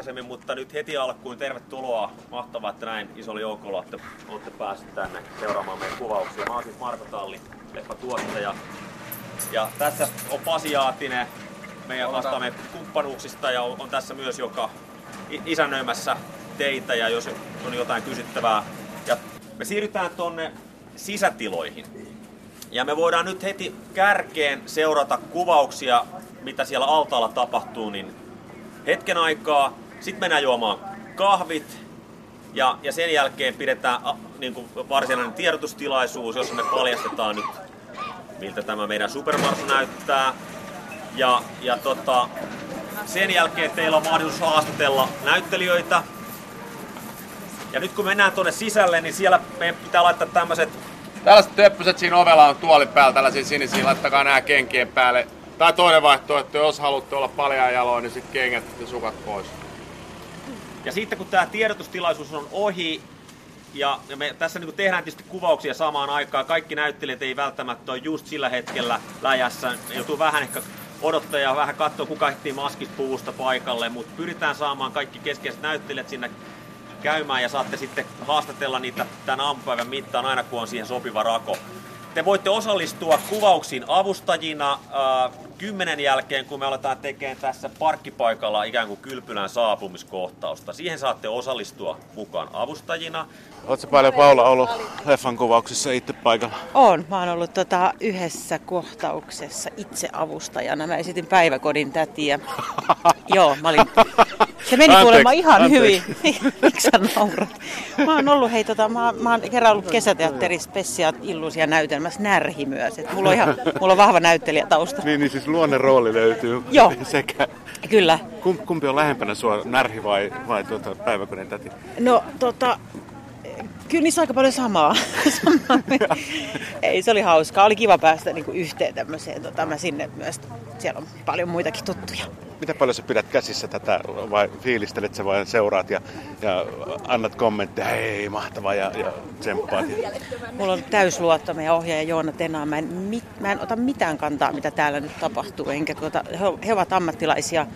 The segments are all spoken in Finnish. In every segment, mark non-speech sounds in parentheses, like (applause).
aikaisemmin, mutta nyt heti alkuun tervetuloa. Mahtavaa, että näin isolla joukolla olette, olette päässeet tänne seuraamaan meidän kuvauksia. Mä oon siis Marko Talli, tuottaja. Ja tässä on Pasi Jaatinen, meidän vastaamme kumppanuuksista ja on, on tässä myös, joka isännöimässä teitä ja jos on jotain kysyttävää. Ja me siirrytään tonne sisätiloihin. Ja me voidaan nyt heti kärkeen seurata kuvauksia, mitä siellä altaalla tapahtuu, niin hetken aikaa. Sitten mennään juomaan kahvit ja, ja sen jälkeen pidetään niin kuin varsinainen tiedotustilaisuus, jossa me paljastetaan nyt, miltä tämä meidän supermarsu näyttää. Ja, ja tota, sen jälkeen teillä on mahdollisuus haastatella näyttelijöitä. Ja nyt kun mennään tuonne sisälle, niin siellä meidän pitää laittaa tämmöiset Tällaiset töppöset siinä ovella on tuolin päällä, tällaisia sinisiä, laittakaa nämä kenkien päälle. Tai toinen vaihtoehto, jos haluatte olla paljon jaloin, niin sitten kengät ja sukat pois. Ja sitten kun tämä tiedotustilaisuus on ohi, ja me tässä niin tehdään tietysti kuvauksia samaan aikaan, kaikki näyttelijät ei välttämättä ole just sillä hetkellä läjässä, joutuu vähän ehkä odottaa ja vähän katsoa, kuka ehtii maskista puusta paikalle, mutta pyritään saamaan kaikki keskeiset näyttelijät sinne käymään ja saatte sitten haastatella niitä tämän aamupäivän mittaan aina kun on siihen sopiva rako. Te voitte osallistua kuvauksiin avustajina äh, kymmenen jälkeen, kun me aletaan tekemään tässä parkkipaikalla ikään kuin kylpylän saapumiskohtausta. Siihen saatte osallistua mukaan avustajina. Oletko paljon Paula ollut leffan kuvauksissa itse paikalla? On. Mä oon ollut tota yhdessä kohtauksessa itse avustajana. Mä esitin päiväkodin tätiä. (laughs) Joo, mä olin... Se meni anteeksi, kuulemma ihan anteeksi. hyvin. (laughs) Miksi sä naurat? Mä oon ollut, hei, tota, mä, mä oon kerran ollut kesäteatterissa Spessia Illusia näytelmässä Närhi myös. Et mulla, on ihan, mulla on vahva näyttelijätausta. Niin, niin siis luonne rooli löytyy. Joo. Sekä. Kyllä. Kumpi on lähempänä sua, Närhi vai, vai tuota, päiväkodin täti? No, tota, Kyllä niissä aika paljon (laughs) samaa. Ei, se oli hauskaa. Oli kiva päästä niin kuin yhteen tämmöiseen. Tota, mä sinne myös. Siellä on paljon muitakin tuttuja. Mitä paljon sä pidät käsissä tätä vai fiilistelet sä vai seuraat ja, ja annat kommentteja, hei mahtavaa ja, ja tsemppaat? Ja... Mulla on täysluotto meidän ohjaaja Joona Tenaa. Mä en, mit, mä en ota mitään kantaa, mitä täällä nyt tapahtuu. Enkä, tuota, he, he ovat ammattilaisia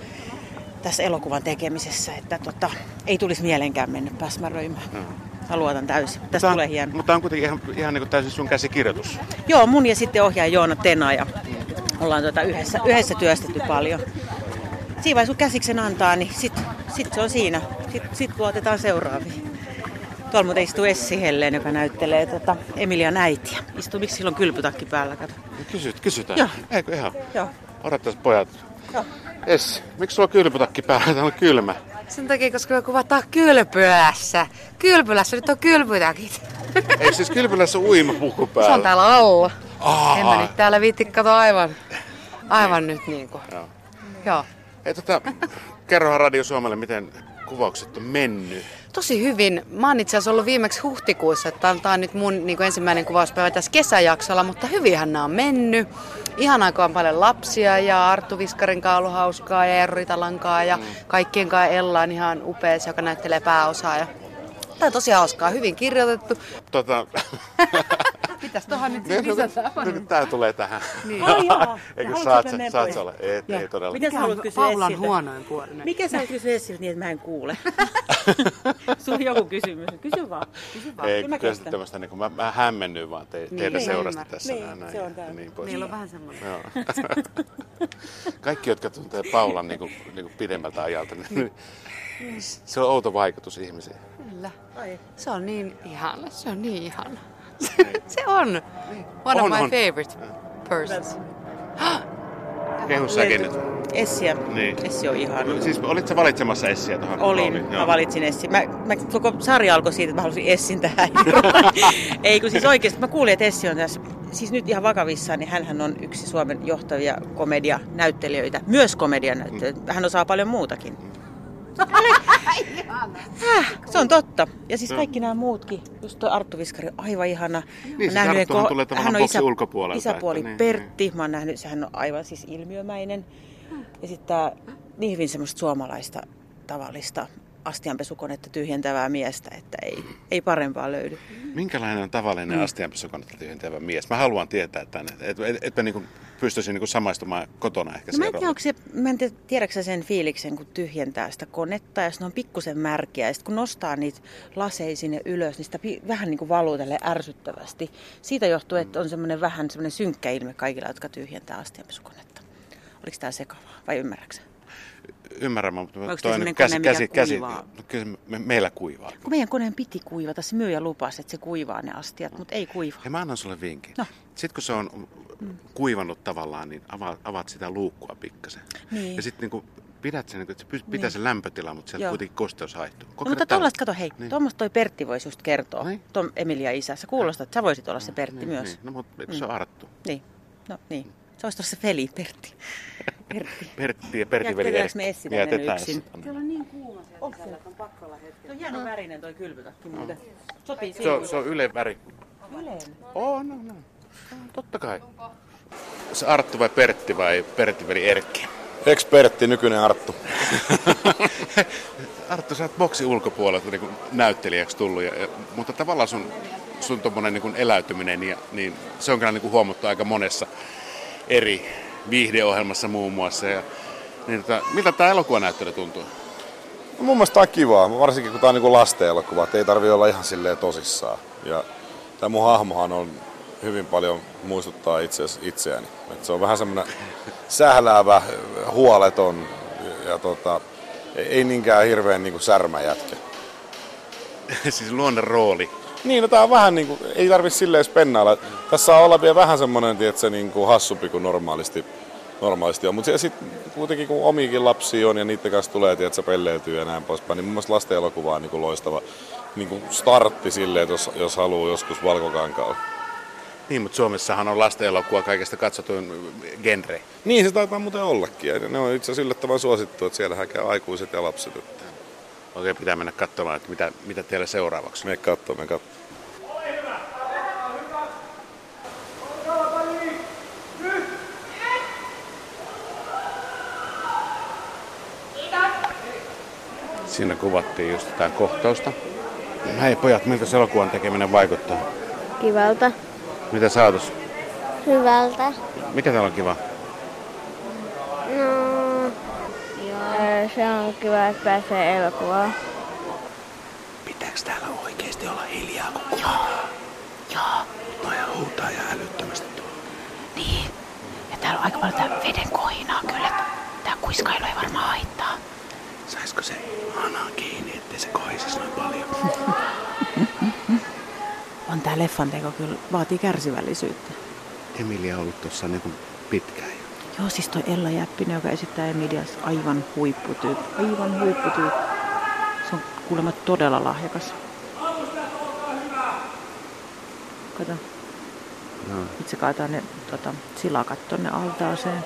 tässä elokuvan tekemisessä, että tota, ei tulisi mielenkään mennä päsmäröimään. Hmm. Mä luotan täysin. Tästä tulee hieno. Mutta on kuitenkin ihan, ihan niin kuin täysin sun käsikirjoitus. Joo, mun ja sitten ohjaaja Joona Tena ja ollaan tuota yhdessä, yhdessä työstetty paljon. Siinä vaiheessa kun käsiksen antaa, niin sitten sit se on siinä. Sitten sit luotetaan seuraaviin. Tuolla muuten istuu Essi Helleen, joka näyttelee tota Emilian äitiä. Istuu, miksi silloin kylpytakki päällä, kato. Kysyt, kysytään. Joo. Eikö ihan? Joo. Odottaisi pojat. Joo. Essi, miksi sulla on kylpytakki päällä? Täällä on kylmä. Sen takia, koska me kuvataan kylpylässä. Kylpylässä nyt on kylpytäkit. Eikö siis kylpylässä uimapuku päällä? Se on täällä alla. Aa, en mä nyt täällä viitti kato aivan, aivan nyt niinku. Joo. Joo. Ei, tota, kerrohan Radio Suomelle, miten kuvaukset on mennyt. Tosi hyvin. Mä oon itse asiassa ollut viimeksi huhtikuussa, että tämä on nyt mun niin ensimmäinen kuvauspäivä tässä kesäjaksolla, mutta hyvinhän nämä on mennyt. Ihan aikaan paljon lapsia ja Arttu Viskarin kanssa ollut hauskaa ja Erri Talankaa ja mm. kaikkien kanssa Ella on ihan upea, joka näyttelee pääosaa. Ja... Tämä on tosi hauskaa, hyvin kirjoitettu. Tota... (laughs) Mitäs tuohon nyt siis lisätään? Nyt tää tulee tähän. Niin. Oh, joo. Eikö saat, saat, saat olla? Ei, ei todella. Mitä sä haluat kysyä Paulan huonoin puolinen. Mikä sä haluat kysyä Essiltä niin, että mä en kuule? (laughs) Sulla on joku kysymys. Kysy vaan. Kysy vaan. Ei, kyllä tämmöistä, niin mä, mä hämmennyin vaan te, niin, teidän seurasta tässä. Niin, näin, se on tämä. Niin pois. Meillä on vähän semmoinen. Joo. (laughs) Kaikki, jotka tuntee Paulan niin kuin, niin kuin pidemmältä ajalta, niin se on outo vaikutus ihmisiin. Kyllä. Se on niin ihana. Se on niin ihana. (laughs) se on. One On, of my on. favorite persons. (gasps) Kehu säkin nyt. Essiä. Niin. Essi on ihana. Siis olit sä valitsemassa Essiä tuohon Olin, rooliin? mä valitsin Essin. Mä, mä, koko sarja alkoi siitä, että mä halusin Essin tähän. (laughs) Ei kun siis oikeasti, mä kuulin, että Essi on tässä, siis nyt ihan vakavissaan, niin hänhän on yksi Suomen johtavia komedianäyttelijöitä, myös komedianäyttelijöitä. Hän osaa paljon muutakin. Häh, se on totta. Ja siis kaikki nämä muutkin, just toi Arttu Viskari, aivan ihana. Mä siis nähnyt, ko- tulee hän on isä, ulkopuolelta, isäpuoli että niin, Pertti. Mä oon nähnyt, sehän on aivan siis ilmiömäinen. Ja sitten tää niin hyvin semmoista suomalaista tavallista astianpesukonetta tyhjentävää miestä, että ei, ei parempaa löydy. Minkälainen on tavallinen mm. astianpesukonetta tyhjentävä mies? Mä haluan tietää tänne. Et, et, et, et, niin pystyisin niin samaistumaan kotona ehkä No mä en tiedä, se, mä en tiedä, tiedätkö sen fiiliksen, kun tyhjentää sitä konetta ja sitten on pikkusen märkiä ja sitten kun nostaa niitä laseja sinne ylös, niin sitä pi- vähän niin kuin valuu tälle ärsyttävästi. Siitä johtuu, että on semmoinen vähän semmoinen synkkä ilme kaikilla, jotka tyhjentää astianpesukonetta. Oliko tämä sekavaa vai ymmärräksä? Ymmärrän, mutta Onko toi nyt käsi, käsi, käsi, no kyllä me, meillä kuivaa. Kun meidän koneen piti kuivata, se myyjä lupasi, että se kuivaa ne astiat, mutta ei kuivaa. Hei, mä annan sulle vinkin. No. Sitten kun se on kuivannut tavallaan, niin avaat, avaat sitä luukkua pikkasen. Niin. Ja sitten niin pidät sen, niin että se pitää Niin. sen lämpötila, mutta sieltä Joo. kuitenkin kosteus haihtuu. No, mutta tuollaista, kato hei, niin. tuommoista toi Pertti voisi just kertoa. Niin. Tom Emilia isä, sä kuulostat, että sä voisit olla se Pertti niin, myös. Niin. No mutta mm. se on arttu. Niin, no niin. Se olisi tuossa Feli, Pertti. (laughs) Pertti. Pertti ja Pertin Ja veli käydäänkö me Essi tänne jätetään yksin? sitten. Täällä on niin kuuma siellä sisällä, että on pakko olla hetki. Se on hieno värinen toi kylpytakki muuten. Sopii Se on, se on Yle väri. Yleen. Oh, no, no. Totta kai. Se Arttu vai Pertti vai Pertti veli Erkki? Ekspertti, nykyinen Arttu. (laughs) Arttu, sä oot boksi ulkopuolelta niin näyttelijäksi tullut, ja, ja, mutta tavallaan sun, sun tommonen niin eläytyminen, ja, niin se on kyllä niin huomattu aika monessa eri viihdeohjelmassa muun muassa. Ja, niin, tota, miltä tämä elokuvanäyttely tuntuu? No, mun mielestä tää on kivaa, varsinkin kun tää on niinku lasten elokuva, että ei tarvi olla ihan silleen tosissaan. Ja tää mun hahmohan on hyvin paljon muistuttaa itse itseäni. Et se on vähän semmonen (laughs) sähläävä, huoleton ja tota, ei niinkään hirveän niinku särmäjätkä. (laughs) siis luonnon rooli. Niin, no tää on vähän niinku, ei tarvi silleen spennailla. Tässä saa olla vielä vähän semmonen, tiedätkö, niinku hassumpi kuin normaalisti, normaalisti on. Mutta sitten kuitenkin kun omiikin lapsia on ja niiden kanssa tulee, tiedätkö, pelleilyä ja näin poispäin, niin mun mielestä lasten elokuva on niinku loistava niinku startti silleen, jos, jos haluaa joskus valkokankaalla. Niin, mutta Suomessahan on lasten elokuva kaikesta katsotuin genre. Niin se taitaa muuten ollakin. Ja ne on itse asiassa yllättävän suosittu, että siellähän käy aikuiset ja lapset. Että Oikein pitää mennä katsomaan, että mitä, mitä teillä seuraavaksi. me kattoo, me kattoo. Siinä kuvattiin just tätä kohtausta. Hei pojat, miltä se elokuvan tekeminen vaikuttaa? Kivalta. Mitä saatus? Hyvältä. Mikä täällä on kiva? No, Öö, se on kiva, että pääsee elokuvaan. Pitääkö täällä oikeasti olla hiljaa kun Joo. Joo. Noja huutaa ja älyttömästi tuolla. Niin. Ja täällä on aika paljon tää veden kohinaa kyllä. Tää kuiskailu ei varmaan haittaa. Saisiko se hanaa kiinni, ettei se kohisisi noin paljon? On tää leffan teko kyllä, vaatii kärsivällisyyttä. Emilia on ollut tuossa niinku pitkään. Joo, siis toi Ella Jäppinen, joka esittää Emilias, aivan huipputyyppi. Aivan huipputyyppi. Se on kuulemma todella lahjakas. Kato. No. Itse kaataan ne tota, silakat tonne altaaseen.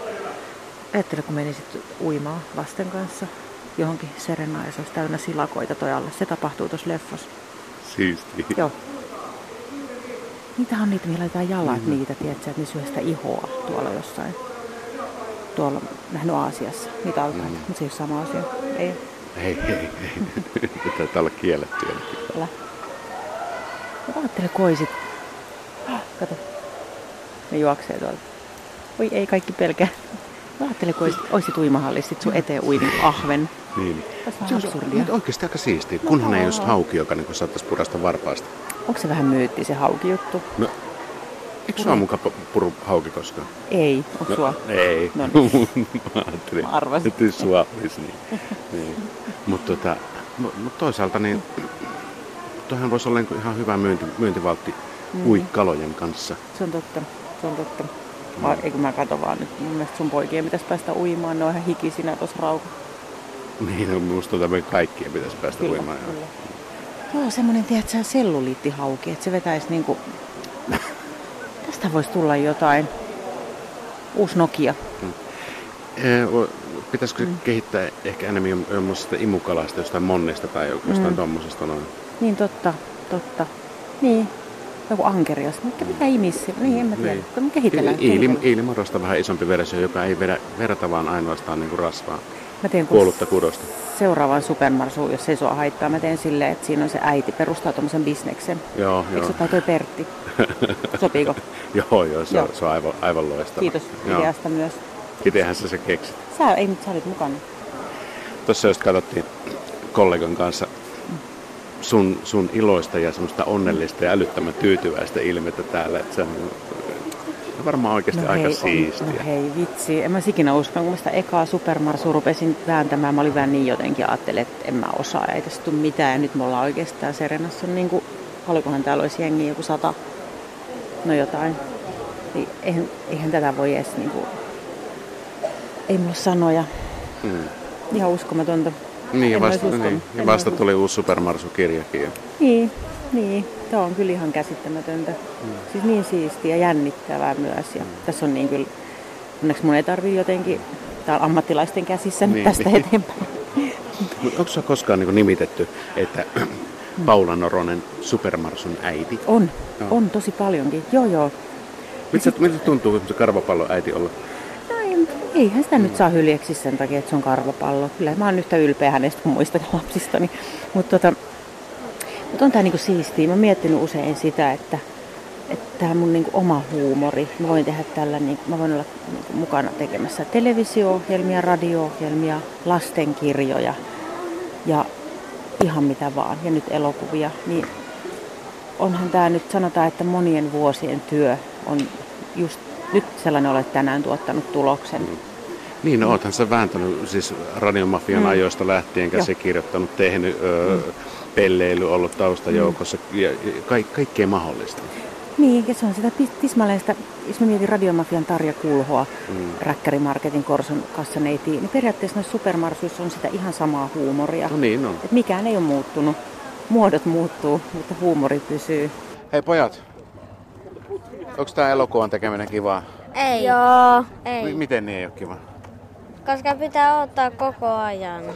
Ajattele, kun menisit uimaan lasten kanssa johonkin serenaan ja se olisi täynnä silakoita toi alle. Se tapahtuu tuossa leffassa. Siisti. Joo. Niitähän on niitä, mihin laitetaan jalat mm. niitä, tiedätkö, että ne syö sitä ihoa tuolla jossain. Tuolla nähnyt Aasiassa, niitä altaita, mm. mutta se ei ole sama asia. Ei, Hei, hei, hei. Taitaa olla kiellettyä. älä. Mutta ajattele, kun oisit. Kato. Ne juoksee tuolta. Oi ei kaikki pelkää. Mä ajattelin, kun oisit, oisit uimahallissa, sit sun eteen ui niinku ahven. Niin. Tässä on Se on absurdia. oikeasti aika siistiä, kunhan ei olisi hauki, joka niin saattaisi purasta varpaasta. Onko se vähän myytti se hauki juttu? No, eikö sua mukaan pu- puru hauki koskaan? Ei, onko sua? Ei. No (laughs) Mä ajattelin, Mä arvasin. että sua olisi niin. niin. Mutta tota, mut toisaalta niin, toihan voisi olla niinku ihan hyvä myynti, myyntivaltti Mm. uikalojen kanssa. Se on totta, se on totta. Mä, eikö mä kato vaan nyt, mun mielestä sun poikien pitäisi päästä uimaan, ne on ihan hikisinä tuossa raukassa. Niin, no, musta tota meidän kaikkien pitäisi päästä Kyllä, uimaan. kyllä. Joo, semmonen, tiedätkö, selluliittihauki, että se vetäisi niinku... Tästä voisi tulla jotain. Uusi Nokia. Ee, o- Pitäisikö mm. kehittää ehkä enemmän jo- jommoisesta imukalasta, jostain monnista tai jostain mm. tommosesta noin? Niin totta, totta. Niin. Joku ankerias. Mikä, mikä imissi? Niin, en mä tiedä. Niin. Kehitellään. Iili, kehitellään. iilimorosta vähän isompi versio, joka ei vedä, verta vaan ainoastaan niin kuin rasvaa. Mä teen kuollutta kudosta. seuraavan supermarsuun, jos ei sua haittaa. Mä teen silleen, että siinä on se äiti, perustaa tuommoisen bisneksen. Joo, Eikö joo. se ole toi Pertti? (laughs) Sopiiko? joo, joo, se, Joo. On, se on aivan, aivan loistava. Kiitos ideasta myös. Mitenhän sä se keksit? Sä, ei, mutta sä olit mukana. Tuossa just katsottiin kollegan kanssa sun, sun iloista ja semmoista onnellista ja älyttömän tyytyväistä ilmettä täällä. Että se on varmaan oikeasti aika hei, siistiä. No hei, vitsi. En mä ikinä uskonut, kun mä sitä ekaa supermarsua rupesin vääntämään. Mä olin vähän niin jotenkin, ajattelin, että en mä osaa, ei tästä tule mitään. Ja nyt me ollaan oikeastaan Serenassa on niin kuin, paljonkohan täällä olisi jengi, joku sata, no jotain. Niin eihän, eihän tätä voi edes niin kuin, ei mulla sanoja. Mm. Ihan uskomatonta. Niin, En vasta, niin, ja vasta tuli uusi Supermarsu-kirjakin. Niin, niin. Tämä on kyllä ihan käsittämätöntä. Mm. Siis niin siistiä ja jännittävää myös. Ja mm. Tässä on niin kyllä, onneksi mun ei tarvii jotenkin, tää on ammattilaisten käsissä niin, tästä niin. eteenpäin. (laughs) Mut onko sä koskaan niin nimitetty, että (clears throat) Paula Noronen Supermarsun äiti? On, Joo. on tosi paljonkin. Joo, joo. Miltä, miltä tuntuu se karvapallon äiti olla? No ei, eihän sitä nyt saa hyljeksi sen takia, että se on karvapallo. Kyllä mä oon yhtä ylpeä hänestä kuin muista lapsistani. Mutta tota, mut on tää niinku siistiä. Mä oon miettinyt usein sitä, että että tämä mun niinku oma huumori, mä voin tehdä tällä, niinku, mä voin olla niinku mukana tekemässä televisio-ohjelmia, radio-ohjelmia, lastenkirjoja ja ihan mitä vaan, ja nyt elokuvia, niin onhan tämä nyt, sanotaan, että monien vuosien työ on just nyt sellainen olo, että tänään tuottanut tuloksen. Niin, no, oothan sä vääntänyt siis radiomafian Mm. ajoista lähtien, käsikirjoittanut, tehnyt ö, pelleily, ollut taustajoukossa ja, ja ka- kaikkea mahdollista. Niin, ja se on sitä tismalleen sitä, jos mä mietin Radiomafian Tarja Kulhoa, Mm. Räkkärimarketin Korson kassaneiti, niin periaatteessa noissa supermarsuissa on sitä ihan samaa huumoria. No niin on. Et mikään ei ole muuttunut. Muodot muuttuu, mutta huumori pysyy. Hei pojat, onko tämä elokuvan tekeminen kivaa? Ei. Joo, ei. M- miten niin ei ole kiva? Koska pitää ottaa koko ajan.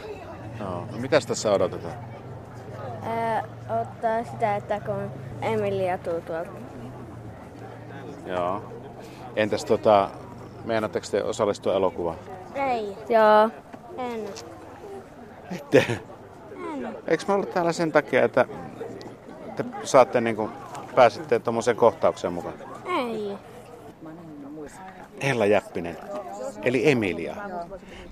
No, no mitäs tässä odotetaan? Ää, ottaa sitä, että kun Emilia tuu tuolta. Joo. Entäs tota, meinaatteko te osallistua elokuvaan? Ei. Joo. En. Ette. Eikö me olla täällä sen takia, että te saatte niinku, pääsitte tuommoiseen kohtaukseen mukaan? Ei. Ella Jäppinen, eli Emilia.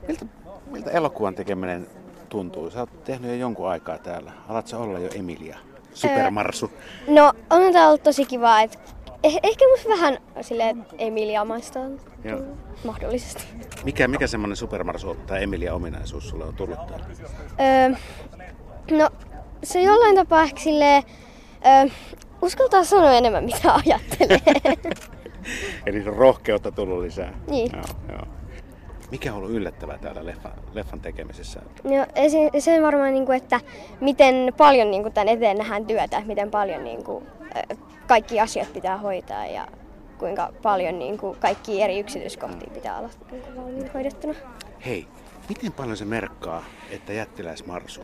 Miltä, miltä elokuvan tekeminen tuntuu? Sä oot tehnyt jo jonkun aikaa täällä. Alatko olla jo Emilia? Supermarsu. No, on tää ollut tosi kiva, että eh- ehkä musta vähän silleen Emilia maistaa Joo. mahdollisesti. Mikä, mikä semmonen Supermarsu tai Emilia ominaisuus sulle on tullut täällä? Öö, no, se jollain tapaa ehkä silleen, öö, uskaltaa sanoa enemmän mitä ajattelee. (laughs) Eli rohkeutta tullut lisää. Niin. Joo, joo. Mikä on ollut yllättävää täällä leffan, leffan tekemisessä? No, se, se varmaan, niin kuin, että miten paljon niin kuin, tämän eteen nähdään työtä, että miten paljon niin kuin, kaikki asiat pitää hoitaa ja kuinka paljon niin kuin, kaikki eri yksityiskohtia pitää olla niin kuin, valmiin hoidettuna. Hei, miten paljon se merkkaa, että jättiläismarsu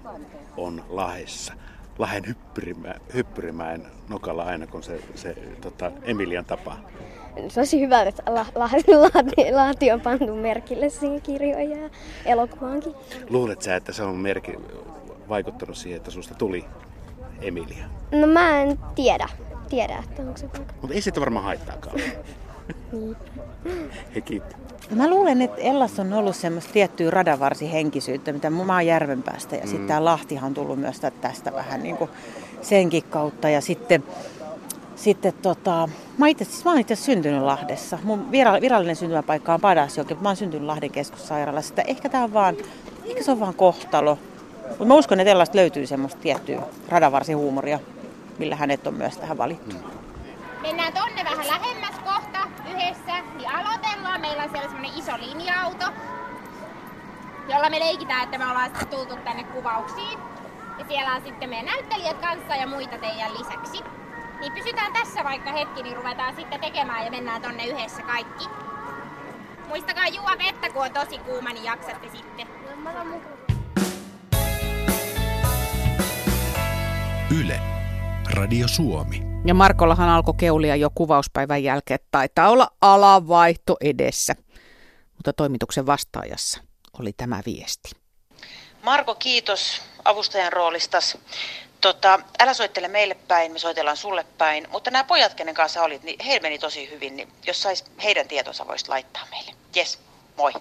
on lahessa? Lahen hyppyrimään, hyppyrimäen nokalla aina, kun se, se tota, Emilian tapaa. Se olisi hyvä, että la, la, laati, laati on pantu merkille siihen kirjoihin ja elokuvaankin. Luulet sä, että se on merki, vaikuttanut siihen, että susta tuli Emilia? No mä en tiedä, tiedä että onko se vaikka. Mutta ei siitä varmaan haittaakaan. (laughs) Hei, kiitos. Mä luulen, että Ellas on ollut semmoista tiettyä radavarsihenkisyyttä, mitä mä oon Järvenpäästä. Ja mm. sitten tää Lahtihan on tullut myös tä- tästä vähän niin kuin senkin kautta. Ja sitten, sitten tota, mä, oon itse, siis mä itse syntynyt Lahdessa. Mun vira- virallinen syntymäpaikka on Padasjoki, mutta mä oon syntynyt Lahden keskussairaalassa. Että ehkä tää on vaan, ehkä se on vaan kohtalo. Mutta mä uskon, että Ellasta löytyy semmoista tiettyä radavarsihuumoria, millä hänet on myös tähän valittu. Mennään tonne vähän lähemmäs kohta yhdessä, niin aloitellaan. Meillä on siellä semmonen iso linja-auto, jolla me leikitään, että me ollaan sitten tultu tänne kuvauksiin. Ja siellä on sitten meidän näyttelijät kanssa ja muita teidän lisäksi. Niin pysytään tässä vaikka hetki, niin ruvetaan sitten tekemään ja mennään tonne yhdessä kaikki. Muistakaa juo vettä, kun on tosi kuuma, niin jaksatte sitten. Yle. Radio Suomi. Ja Markollahan alkoi keulia jo kuvauspäivän jälkeen, että taitaa olla alavaihto edessä. Mutta toimituksen vastaajassa oli tämä viesti. Marko, kiitos avustajan roolistasi. Tota, älä soittele meille päin, me soitellaan sulle päin. Mutta nämä pojat, kenen kanssa olit, niin heillä meni tosi hyvin. Niin jos sais heidän tietonsa voisit laittaa meille. Jes, moi.